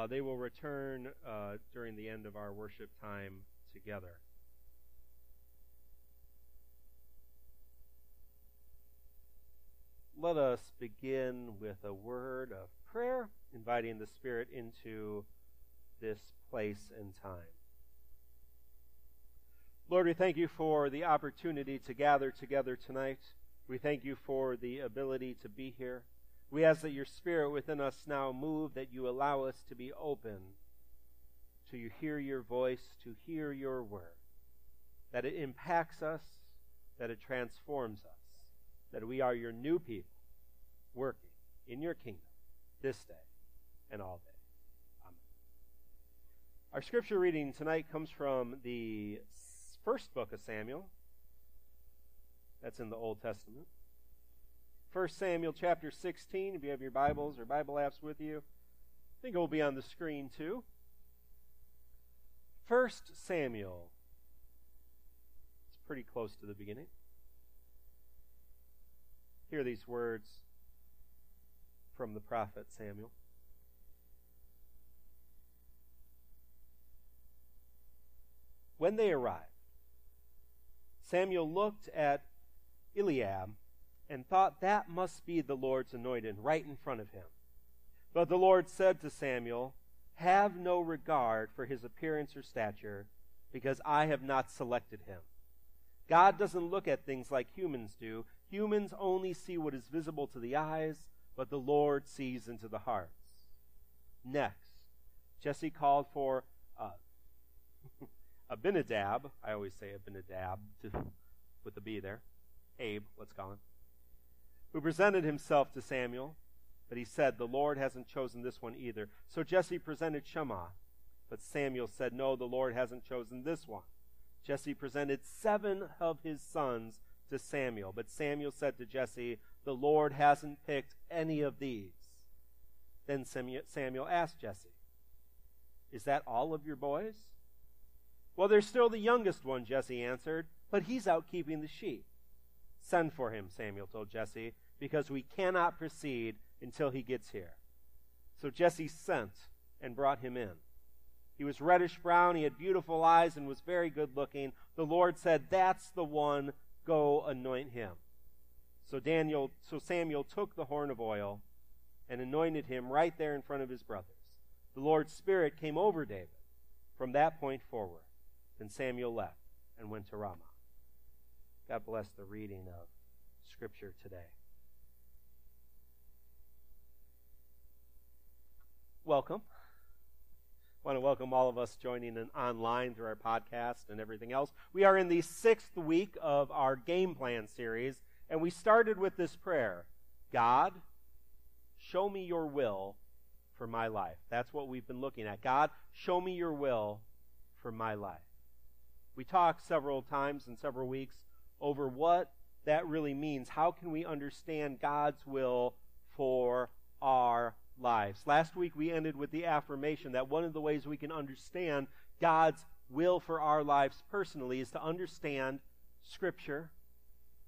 Uh, they will return uh, during the end of our worship time together. Let us begin with a word of prayer, inviting the Spirit into this place and time. Lord, we thank you for the opportunity to gather together tonight. We thank you for the ability to be here. We ask that your Spirit within us now move, that you allow us to be open to hear your voice, to hear your word, that it impacts us, that it transforms us, that we are your new people working in your kingdom this day and all day. Amen. Our scripture reading tonight comes from the first book of Samuel. That's in the Old Testament. 1 Samuel chapter 16, if you have your Bibles or Bible apps with you. I think it will be on the screen too. 1 Samuel. It's pretty close to the beginning. Hear these words from the prophet Samuel. When they arrived, Samuel looked at Eliab and thought that must be the Lord's anointed right in front of him. But the Lord said to Samuel, Have no regard for his appearance or stature, because I have not selected him. God doesn't look at things like humans do. Humans only see what is visible to the eyes, but the Lord sees into the hearts. Next, Jesse called for uh, Abinadab. I always say Abinadab to, with the B there. Abe, let's call him who presented himself to Samuel. But he said, The Lord hasn't chosen this one either. So Jesse presented Shammah. But Samuel said, No, the Lord hasn't chosen this one. Jesse presented seven of his sons to Samuel. But Samuel said to Jesse, The Lord hasn't picked any of these. Then Samuel asked Jesse, Is that all of your boys? Well, there's still the youngest one, Jesse answered, but he's out keeping the sheep. Send for him, Samuel told Jesse, because we cannot proceed until he gets here. So Jesse sent and brought him in. He was reddish brown, he had beautiful eyes, and was very good looking. The Lord said, That's the one, go anoint him. So Daniel so Samuel took the horn of oil and anointed him right there in front of his brothers. The Lord's Spirit came over David from that point forward. Then Samuel left and went to Ramah. God bless the reading of Scripture today. Welcome. I want to welcome all of us joining in online through our podcast and everything else. We are in the sixth week of our game plan series, and we started with this prayer God, show me your will for my life. That's what we've been looking at. God, show me your will for my life. We talked several times in several weeks over what that really means. How can we understand God's will for our lives? Last week we ended with the affirmation that one of the ways we can understand God's will for our lives personally is to understand Scripture,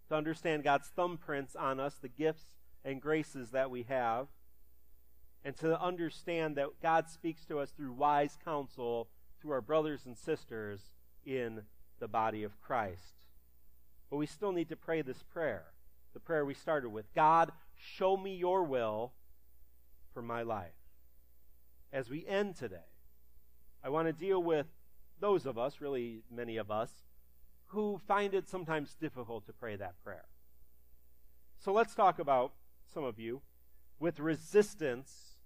to understand God's thumbprints on us, the gifts and graces that we have, and to understand that God speaks to us through wise counsel through our brothers and sisters in the body of Christ. But we still need to pray this prayer, the prayer we started with God, show me your will for my life. As we end today, I want to deal with those of us, really many of us, who find it sometimes difficult to pray that prayer. So let's talk about some of you with resistance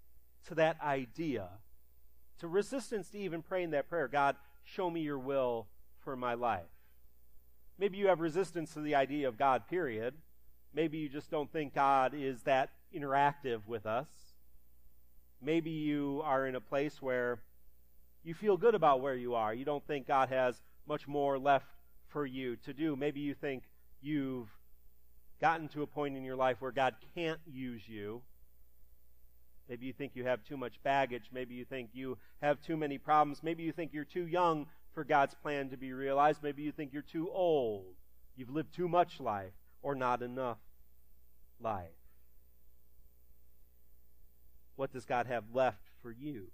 to that idea, to resistance to even praying that prayer God, show me your will for my life. Maybe you have resistance to the idea of God, period. Maybe you just don't think God is that interactive with us. Maybe you are in a place where you feel good about where you are. You don't think God has much more left for you to do. Maybe you think you've gotten to a point in your life where God can't use you. Maybe you think you have too much baggage. Maybe you think you have too many problems. Maybe you think you're too young for God's plan to be realized. Maybe you think you're too old, you've lived too much life, or not enough life. What does God have left for you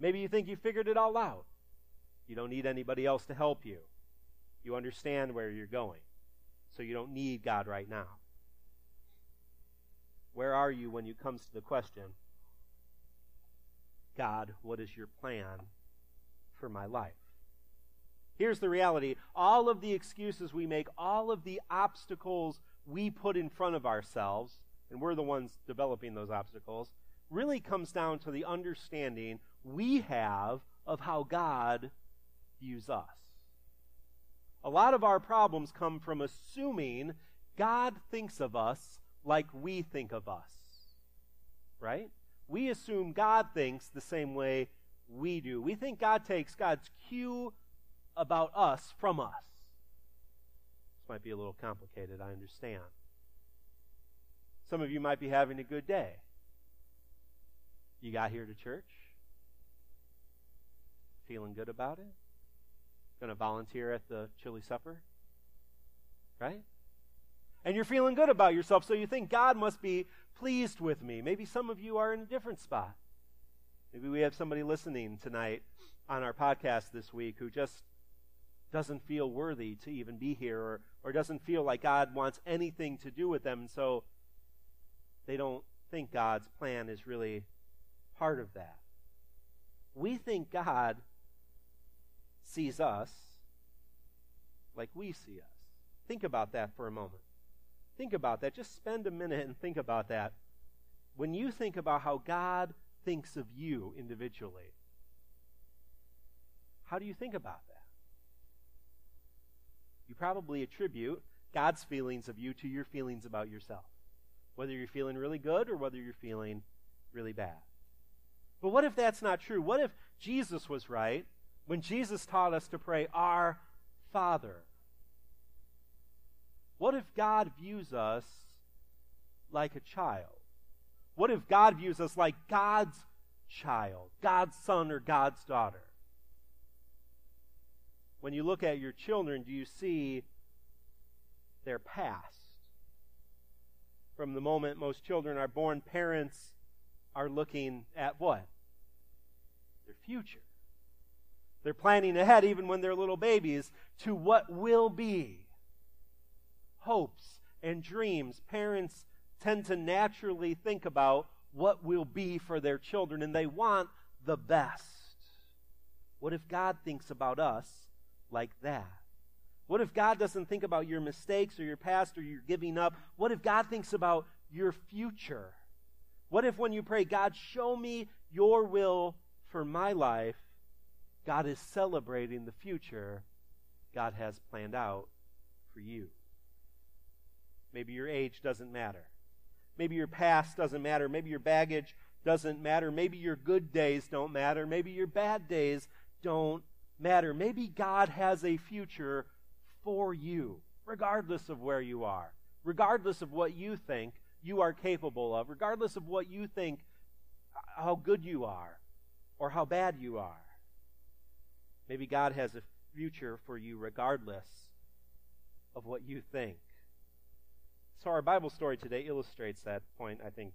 Maybe you think you figured it all out. You don't need anybody else to help you. You understand where you're going. So you don't need God right now. Where are you when it comes to the question, God, what is your plan for my life? Here's the reality all of the excuses we make, all of the obstacles we put in front of ourselves, and we're the ones developing those obstacles, really comes down to the understanding we have of how God views us. A lot of our problems come from assuming God thinks of us like we think of us. Right? We assume God thinks the same way we do. We think God takes God's cue about us from us. This might be a little complicated, I understand. Some of you might be having a good day. You got here to church? Feeling good about it? Going to volunteer at the chili supper? Right? And you're feeling good about yourself, so you think God must be pleased with me. Maybe some of you are in a different spot. Maybe we have somebody listening tonight on our podcast this week who just doesn't feel worthy to even be here or, or doesn't feel like God wants anything to do with them. And so they don't think God's plan is really part of that. We think God sees us like we see us. Think about that for a moment. Think about that. Just spend a minute and think about that. When you think about how God thinks of you individually, how do you think about that? You probably attribute God's feelings of you to your feelings about yourself, whether you're feeling really good or whether you're feeling really bad. But what if that's not true? What if Jesus was right when Jesus taught us to pray, Our Father? What if God views us like a child? What if God views us like God's child, God's son or God's daughter? When you look at your children, do you see their past? From the moment most children are born, parents are looking at what? Their future. They're planning ahead, even when they're little babies, to what will be hopes and dreams. Parents tend to naturally think about what will be for their children, and they want the best. What if God thinks about us like that? What if God doesn't think about your mistakes or your past or your giving up? What if God thinks about your future? What if when you pray, God, show me your will for my life, God is celebrating the future God has planned out for you? Maybe your age doesn't matter. Maybe your past doesn't matter. Maybe your baggage doesn't matter. Maybe your good days don't matter. Maybe your bad days don't matter. Maybe God has a future for you, regardless of where you are, regardless of what you think you are capable of, regardless of what you think, how good you are or how bad you are. Maybe God has a future for you regardless of what you think. So, our Bible story today illustrates that point, I think,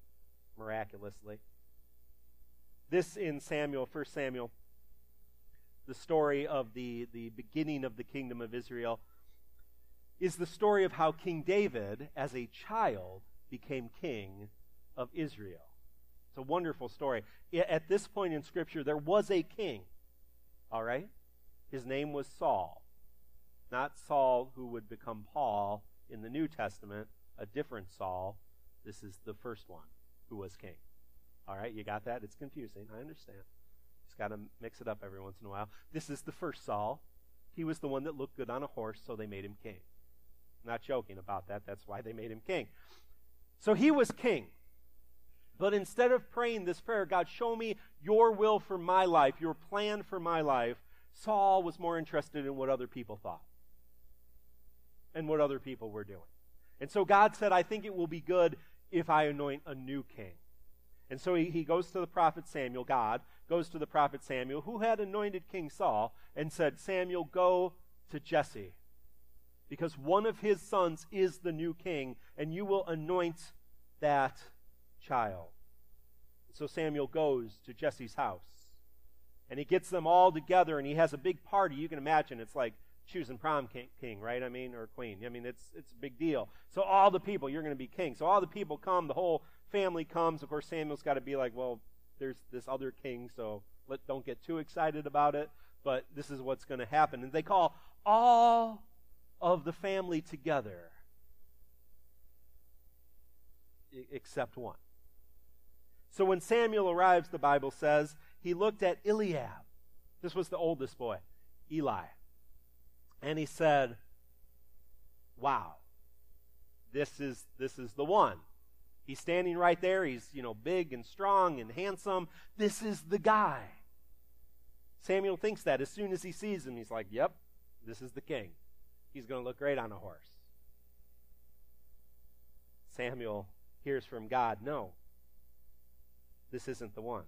miraculously. This in Samuel, 1 Samuel, the story of the, the beginning of the kingdom of Israel, is the story of how King David, as a child, became king of Israel. It's a wonderful story. At this point in Scripture, there was a king, all right? His name was Saul. Not Saul, who would become Paul in the New Testament, a different Saul. This is the first one who was king. All right, you got that? It's confusing. I understand. Got to mix it up every once in a while. This is the first Saul. He was the one that looked good on a horse, so they made him king. Not joking about that. That's why they made him king. So he was king. But instead of praying this prayer, God, show me your will for my life, your plan for my life, Saul was more interested in what other people thought and what other people were doing. And so God said, I think it will be good if I anoint a new king. And so he, he goes to the prophet Samuel, God goes to the prophet Samuel, who had anointed King Saul, and said, Samuel, go to Jesse, because one of his sons is the new king, and you will anoint that child. So Samuel goes to Jesse's house. And he gets them all together and he has a big party. You can imagine it's like choosing prom king, right? I mean, or queen. I mean, it's it's a big deal. So all the people, you're going to be king. So all the people come, the whole family comes. Of course, Samuel's got to be like, well, there's this other king, so let don't get too excited about it. But this is what's going to happen. And they call all of the family together, except one. So when Samuel arrives, the Bible says, he looked at Eliab. This was the oldest boy, Eli. And he said, Wow, this is, this is the one. He's standing right there. He's, you know, big and strong and handsome. This is the guy. Samuel thinks that as soon as he sees him, he's like, Yep, this is the king. He's going to look great on a horse. Samuel hears from God, No, this isn't the one.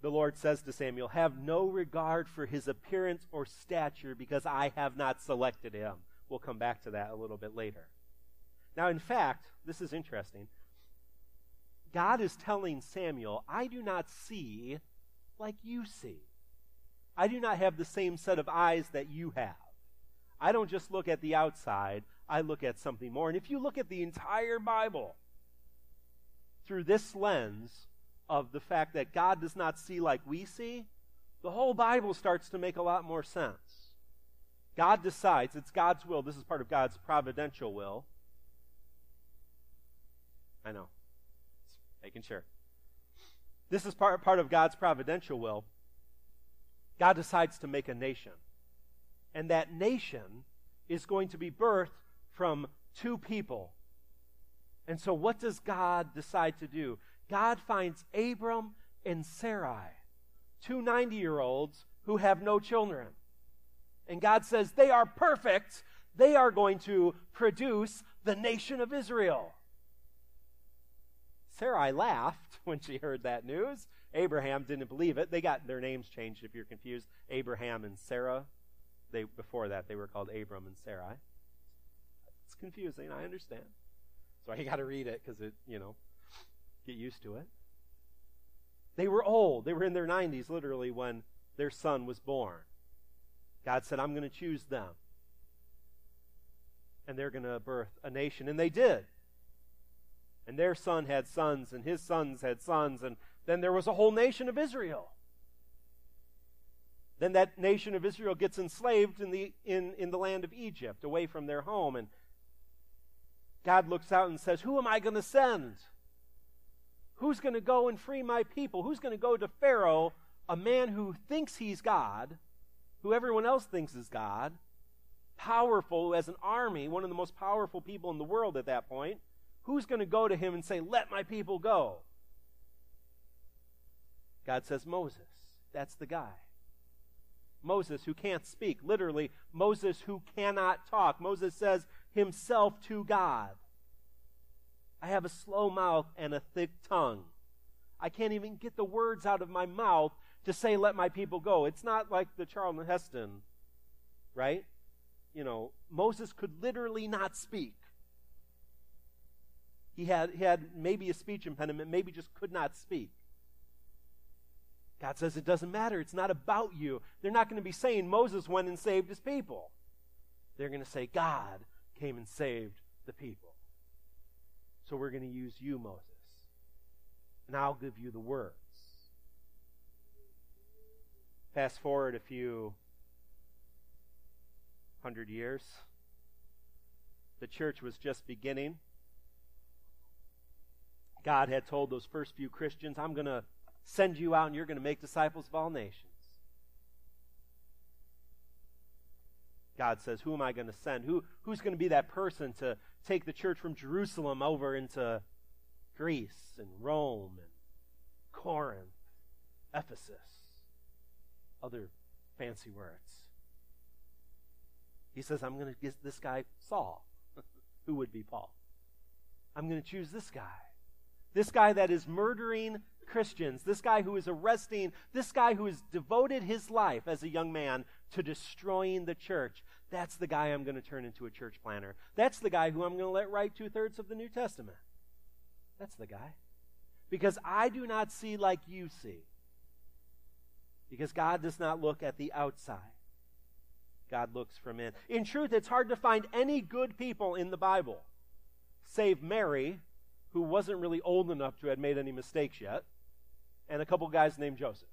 The Lord says to Samuel, Have no regard for his appearance or stature, because I have not selected him. We'll come back to that a little bit later. Now, in fact, this is interesting. God is telling Samuel, I do not see like you see. I do not have the same set of eyes that you have. I don't just look at the outside, I look at something more. And if you look at the entire Bible through this lens, of the fact that God does not see like we see, the whole Bible starts to make a lot more sense. God decides, it's God's will. This is part of God's providential will. I know. Making sure. This is part, part of God's providential will. God decides to make a nation. And that nation is going to be birthed from two people. And so, what does God decide to do? God finds Abram and Sarai, two 90 year olds who have no children. And God says, they are perfect. They are going to produce the nation of Israel. Sarai laughed when she heard that news. Abraham didn't believe it. They got their names changed if you're confused. Abraham and Sarah. They before that they were called Abram and Sarai. It's confusing, I understand. So I got to read it because it, you know, Get used to it. They were old. They were in their 90s, literally, when their son was born. God said, I'm going to choose them. And they're going to birth a nation. And they did. And their son had sons, and his sons had sons, and then there was a whole nation of Israel. Then that nation of Israel gets enslaved in the, in, in the land of Egypt, away from their home. And God looks out and says, Who am I going to send? Who's going to go and free my people? Who's going to go to Pharaoh, a man who thinks he's God, who everyone else thinks is God, powerful as an army, one of the most powerful people in the world at that point? Who's going to go to him and say, Let my people go? God says, Moses. That's the guy. Moses, who can't speak. Literally, Moses, who cannot talk. Moses says himself to God. I have a slow mouth and a thick tongue. I can't even get the words out of my mouth to say, let my people go. It's not like the Charlton Heston, right? You know, Moses could literally not speak. He had, he had maybe a speech impediment, maybe just could not speak. God says it doesn't matter. It's not about you. They're not going to be saying Moses went and saved his people. They're going to say God came and saved the people. So we're going to use you, Moses. And I'll give you the words. Fast forward a few hundred years. The church was just beginning. God had told those first few Christians, I'm going to send you out and you're going to make disciples of all nations. God says, Who am I going to send? Who, who's going to be that person to take the church from Jerusalem over into Greece and Rome and Corinth, Ephesus, other fancy words. He says, I'm going to get this guy Saul, who would be Paul. I'm going to choose this guy. This guy that is murdering Christians, this guy who is arresting, this guy who has devoted his life as a young man to destroying the church. That's the guy I'm going to turn into a church planner. That's the guy who I'm going to let write two thirds of the New Testament. That's the guy. Because I do not see like you see. Because God does not look at the outside. God looks from in. In truth, it's hard to find any good people in the Bible, save Mary, who wasn't really old enough to have made any mistakes yet, and a couple guys named Joseph.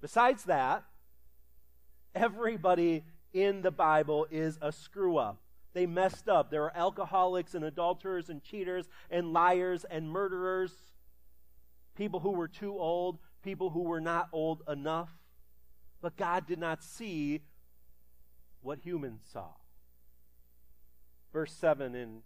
Besides that, everybody in the Bible is a screw up. They messed up. There are alcoholics and adulterers and cheaters and liars and murderers, people who were too old, people who were not old enough. But God did not see what humans saw. Verse 7 in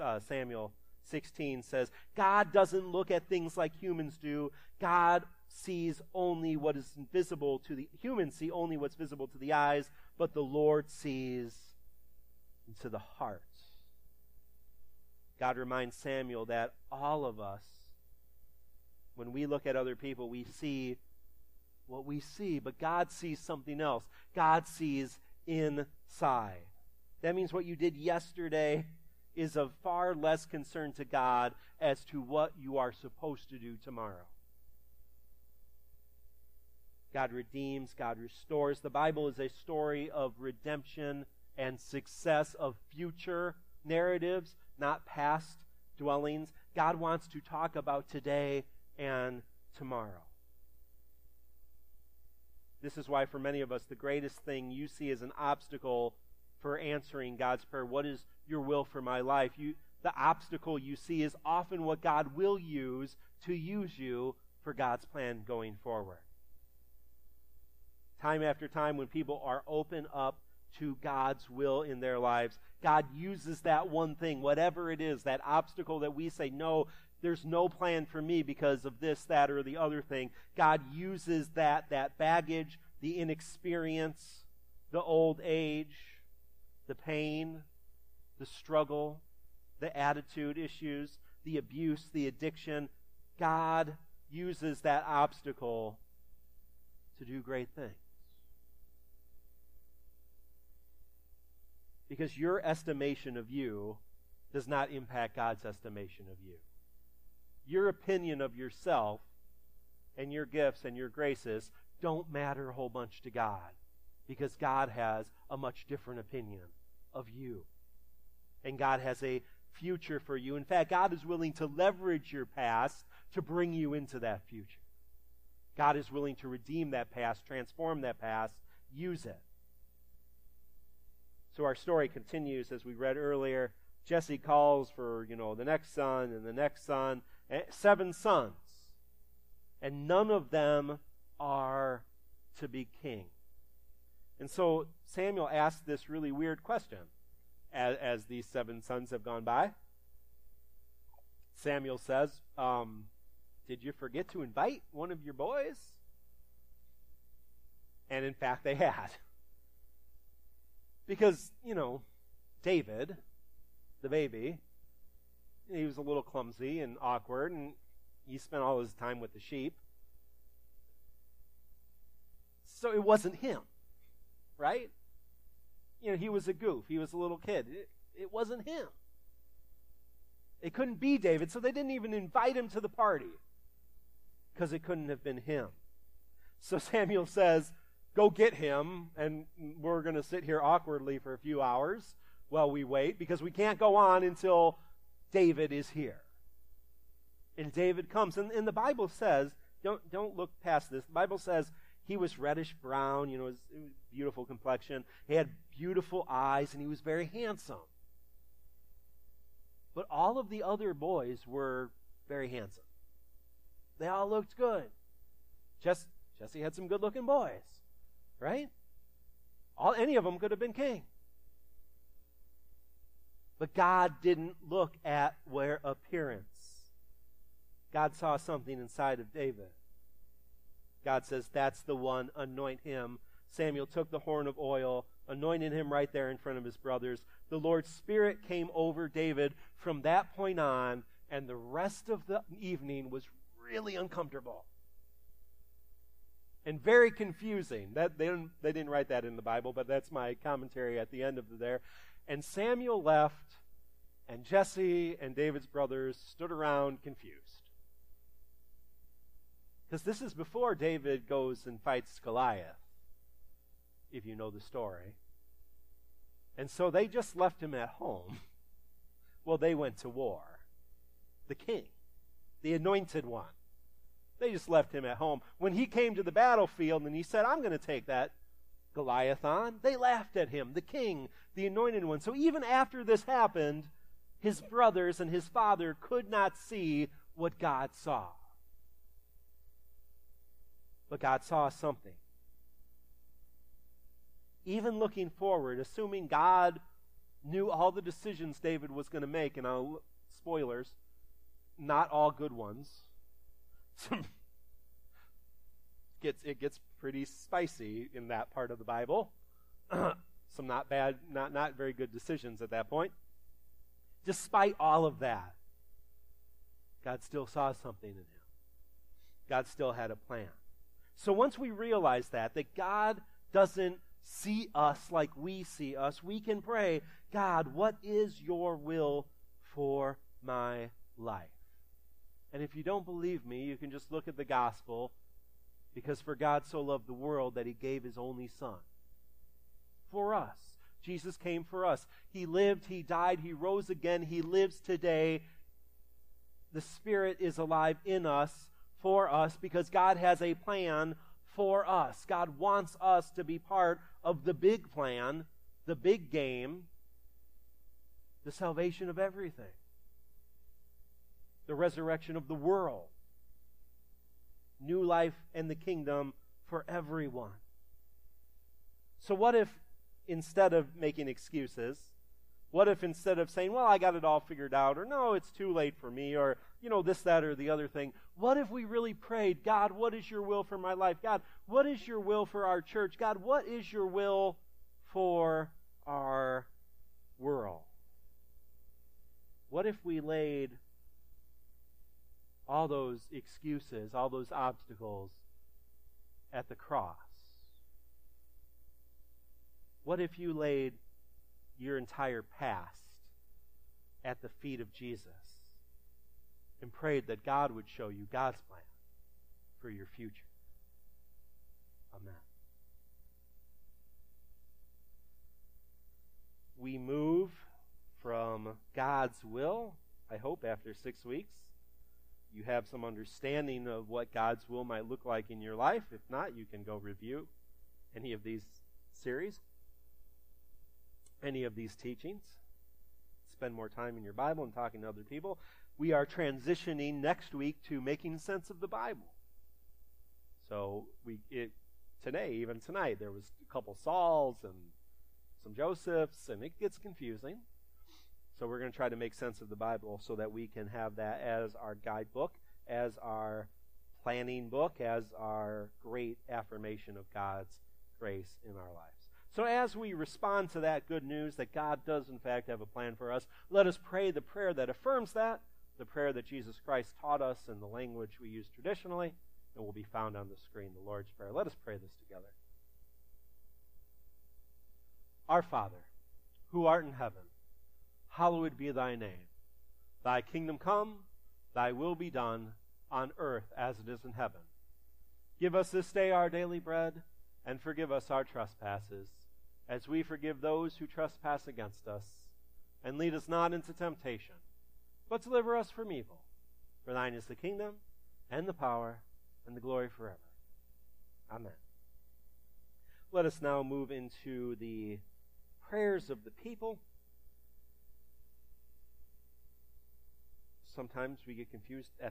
uh, Samuel 16 says, God doesn't look at things like humans do. God sees only what is visible to the humans see only what's visible to the eyes, but the Lord sees into the heart. God reminds Samuel that all of us, when we look at other people, we see what we see, but God sees something else. God sees inside. That means what you did yesterday is of far less concern to God as to what you are supposed to do tomorrow. God redeems, God restores. The Bible is a story of redemption and success of future narratives, not past dwellings. God wants to talk about today and tomorrow. This is why, for many of us, the greatest thing you see as an obstacle for answering God's prayer, what is your will for my life? You, the obstacle you see is often what God will use to use you for God's plan going forward. Time after time, when people are open up to God's will in their lives, God uses that one thing, whatever it is, that obstacle that we say, no, there's no plan for me because of this, that, or the other thing. God uses that, that baggage, the inexperience, the old age, the pain, the struggle, the attitude issues, the abuse, the addiction. God uses that obstacle to do great things. Because your estimation of you does not impact God's estimation of you. Your opinion of yourself and your gifts and your graces don't matter a whole bunch to God because God has a much different opinion of you. And God has a future for you. In fact, God is willing to leverage your past to bring you into that future. God is willing to redeem that past, transform that past, use it. So our story continues as we read earlier. Jesse calls for, you know, the next son and the next son, eh, seven sons. And none of them are to be king. And so Samuel asked this really weird question as, as these seven sons have gone by. Samuel says, um, Did you forget to invite one of your boys? And in fact, they had. Because, you know, David, the baby, he was a little clumsy and awkward, and he spent all his time with the sheep. So it wasn't him, right? You know, he was a goof. He was a little kid. It, it wasn't him. It couldn't be David, so they didn't even invite him to the party because it couldn't have been him. So Samuel says, go get him, and we're going to sit here awkwardly for a few hours while we wait because we can't go on until David is here. And David comes, and, and the Bible says, don't, don't look past this. The Bible says he was reddish brown, you know, his, beautiful complexion. He had beautiful eyes, and he was very handsome. But all of the other boys were very handsome. They all looked good. Just Jesse had some good looking boys right? All, any of them could have been king. But God didn't look at their appearance. God saw something inside of David. God says, That's the one, anoint him. Samuel took the horn of oil, anointed him right there in front of his brothers. The Lord's Spirit came over David from that point on, and the rest of the evening was really uncomfortable and very confusing. That they didn't, they didn't write that in the Bible, but that's my commentary at the end of the there. And Samuel left, and Jesse and David's brothers stood around confused. Because this is before David goes and fights Goliath, if you know the story. And so they just left him at home. Well, they went to war. The king, the anointed one. They just left him at home. When he came to the battlefield and he said, I'm going to take that Goliath on, they laughed at him, the king, the anointed one. So even after this happened, his brothers and his father could not see what God saw. But God saw something. Even looking forward, assuming God knew all the decisions David was going to make, and I'll, spoilers, not all good ones. gets it gets pretty spicy in that part of the Bible. Some not bad, not not very good decisions at that point. Despite all of that, God still saw something in him. God still had a plan. So once we realize that, that God doesn't see us like we see us, we can pray, God, what is your will for my life? And if you don't believe me, you can just look at the gospel because for God so loved the world that he gave his only son. For us. Jesus came for us. He lived, he died, he rose again, he lives today. The Spirit is alive in us, for us, because God has a plan for us. God wants us to be part of the big plan, the big game, the salvation of everything, the resurrection of the world, new life and the kingdom for everyone. So, what if instead of making excuses, what if instead of saying, well, I got it all figured out, or no, it's too late for me, or, you know, this, that, or the other thing, what if we really prayed, God, what is your will for my life? God, what is your will for our church? God, what is your will for our world? What if we laid all those excuses, all those obstacles at the cross? What if you laid your entire past at the feet of Jesus and prayed that God would show you God's plan for your future? Amen. We move from God's will, I hope, after six weeks. You have some understanding of what God's will might look like in your life. If not, you can go review any of these series, any of these teachings. Spend more time in your Bible and talking to other people. We are transitioning next week to making sense of the Bible. So we it, today, even tonight, there was a couple Sauls and some Josephs, and it gets confusing. So we're going to try to make sense of the Bible so that we can have that as our guidebook, as our planning book, as our great affirmation of God's grace in our lives. So as we respond to that good news that God does in fact have a plan for us, let us pray the prayer that affirms that, the prayer that Jesus Christ taught us in the language we use traditionally, and will be found on the screen, the Lord's Prayer. Let us pray this together. Our Father, who art in heaven, hallowed be thy name. Thy kingdom come, thy will be done, on earth as it is in heaven. Give us this day our daily bread, and forgive us our trespasses, as we forgive those who trespass against us. And lead us not into temptation, but deliver us from evil. For thine is the kingdom, and the power, and the glory forever. Amen. Let us now move into the prayers of the people. sometimes we get confused at